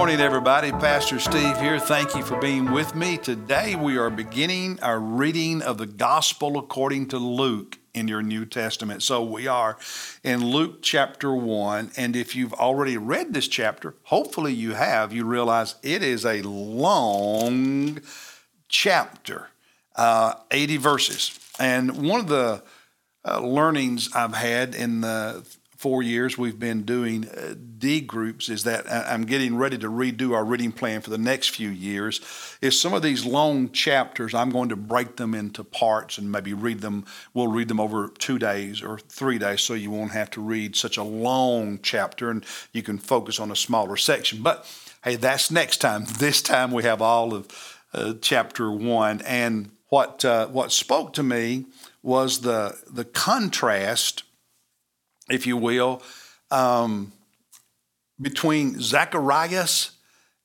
morning, everybody. Pastor Steve here. Thank you for being with me. Today, we are beginning our reading of the Gospel according to Luke in your New Testament. So, we are in Luke chapter 1. And if you've already read this chapter, hopefully you have, you realize it is a long chapter, uh, 80 verses. And one of the uh, learnings I've had in the four years we've been doing uh, D groups is that I'm getting ready to redo our reading plan for the next few years. Is some of these long chapters, I'm going to break them into parts and maybe read them. We'll read them over two days or three days so you won't have to read such a long chapter and you can focus on a smaller section. But hey, that's next time. This time we have all of uh, chapter one. And what, uh, what spoke to me was the, the contrast if you will, um, between Zacharias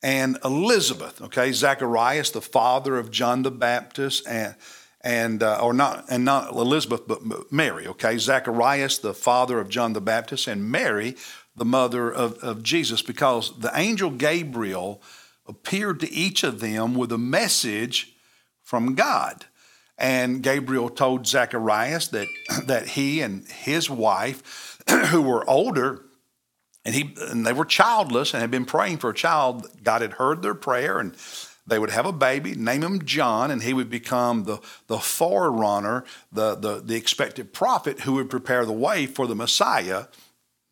and Elizabeth. Okay, Zacharias, the father of John the Baptist, and and uh, or not and not Elizabeth, but Mary. Okay, Zacharias, the father of John the Baptist, and Mary, the mother of, of Jesus, because the angel Gabriel appeared to each of them with a message from God. And Gabriel told Zacharias that, that he and his wife who were older and he and they were childless and had been praying for a child. God had heard their prayer and they would have a baby, name him John, and he would become the, the forerunner, the, the, the expected prophet who would prepare the way for the Messiah,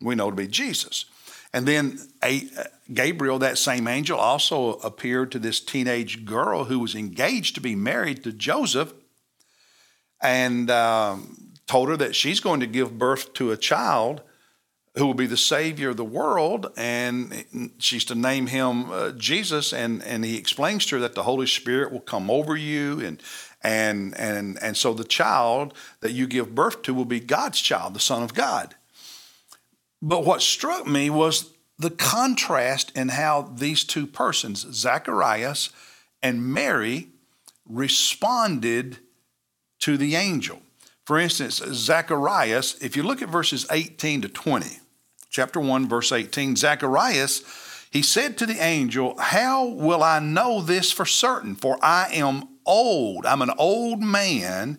we know to be Jesus. And then a, Gabriel, that same angel, also appeared to this teenage girl who was engaged to be married to Joseph. And um, told her that she's going to give birth to a child who will be the savior of the world and she's to name him uh, jesus and, and he explains to her that the holy spirit will come over you and and and and so the child that you give birth to will be god's child the son of god. But what struck me was the contrast in how these two persons zacharias and mary responded to the angel for instance, Zacharias, if you look at verses 18 to 20, chapter 1, verse 18, Zacharias, he said to the angel, How will I know this for certain? For I am old. I'm an old man,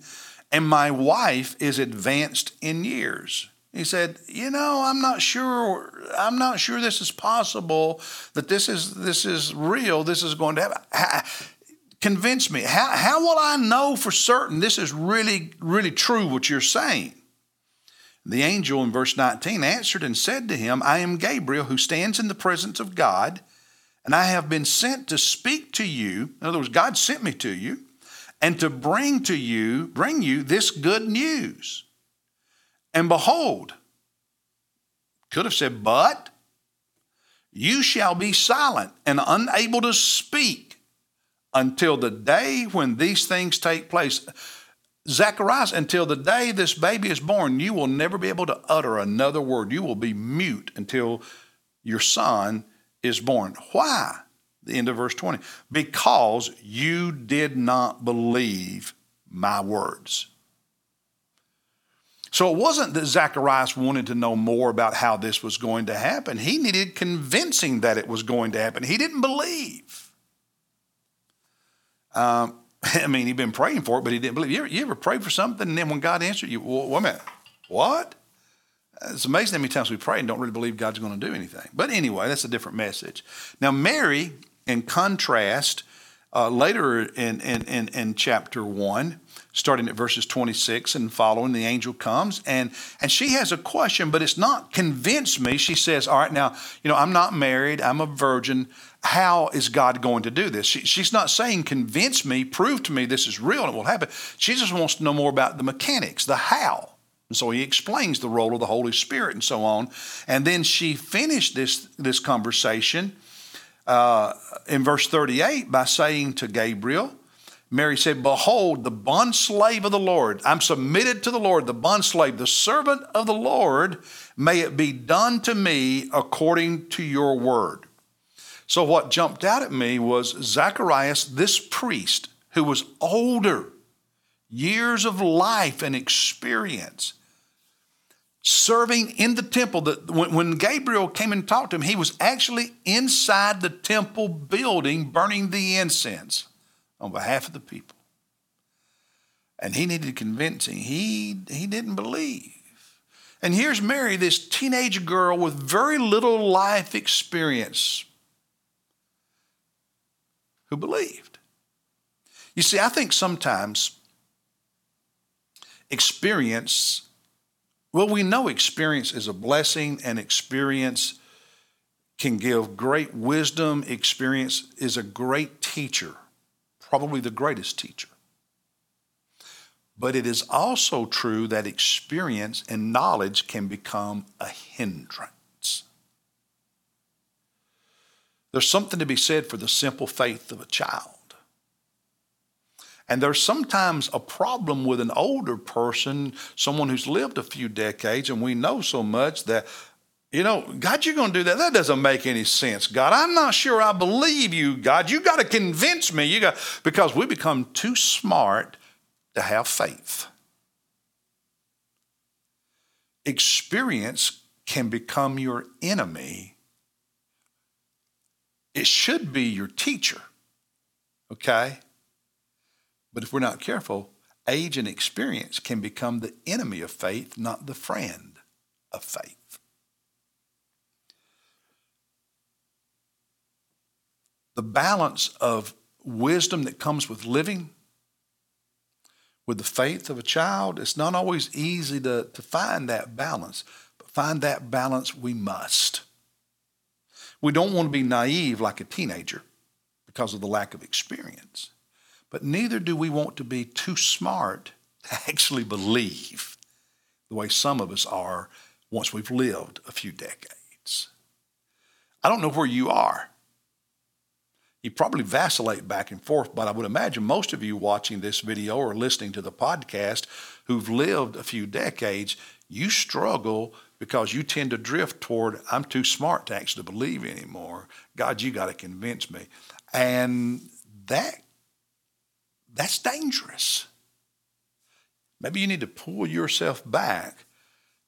and my wife is advanced in years. He said, "You know, I'm not sure. I'm not sure this is possible. That this is this is real. This is going to happen." Convince me. How, how will I know for certain this is really, really true what you're saying? The angel in verse 19 answered and said to him, I am Gabriel who stands in the presence of God, and I have been sent to speak to you. In other words, God sent me to you, and to bring to you, bring you this good news. And behold, could have said, but you shall be silent and unable to speak until the day when these things take place. Zacharias, until the day this baby is born, you will never be able to utter another word. You will be mute until your son is born. Why? The end of verse 20. Because you did not believe my words. So it wasn't that Zacharias wanted to know more about how this was going to happen. He needed convincing that it was going to happen. He didn't believe. Um, I mean, he'd been praying for it, but he didn't believe. You ever, you ever pray for something, and then when God answered you, well, wait a minute, what? It's amazing how many times we pray and don't really believe God's going to do anything. But anyway, that's a different message. Now, Mary, in contrast, uh, later in, in, in, in chapter 1, starting at verses 26 and following, the angel comes and, and she has a question, but it's not convince me. She says, All right, now, you know, I'm not married, I'm a virgin. How is God going to do this? She, she's not saying, Convince me, prove to me this is real and it will happen. She just wants to know more about the mechanics, the how. And so he explains the role of the Holy Spirit and so on. And then she finished this, this conversation uh, in verse 38 by saying to Gabriel, Mary said, Behold, the bondslave of the Lord. I'm submitted to the Lord, the bondslave, the servant of the Lord. May it be done to me according to your word. So, what jumped out at me was Zacharias, this priest who was older, years of life and experience, serving in the temple. That when, Gabriel came and talked to him, he was actually inside the temple building burning the incense on behalf of the people. And he needed convincing. He, he didn't believe. And here's Mary, this teenage girl with very little life experience, who believed. You see, I think sometimes experience, well, we know experience is a blessing and experience can give great wisdom. Experience is a great teacher, probably the greatest teacher. But it is also true that experience and knowledge can become a hindrance. There's something to be said for the simple faith of a child. And there's sometimes a problem with an older person, someone who's lived a few decades, and we know so much that, you know, God, you're going to do that. That doesn't make any sense. God, I'm not sure I believe you, God. You got to convince me. You got because we become too smart to have faith. Experience can become your enemy. It should be your teacher, okay? But if we're not careful, age and experience can become the enemy of faith, not the friend of faith. The balance of wisdom that comes with living with the faith of a child, it's not always easy to, to find that balance, but find that balance we must. We don't want to be naive like a teenager because of the lack of experience, but neither do we want to be too smart to actually believe the way some of us are once we've lived a few decades. I don't know where you are you probably vacillate back and forth, but I would imagine most of you watching this video or listening to the podcast who've lived a few decades, you struggle because you tend to drift toward, I'm too smart to actually believe anymore. God, you got to convince me. And that that's dangerous. Maybe you need to pull yourself back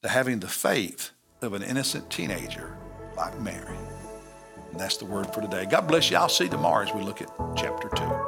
to having the faith of an innocent teenager like Mary. And that's the word for today. God bless you. I'll see you tomorrow as we look at chapter 2.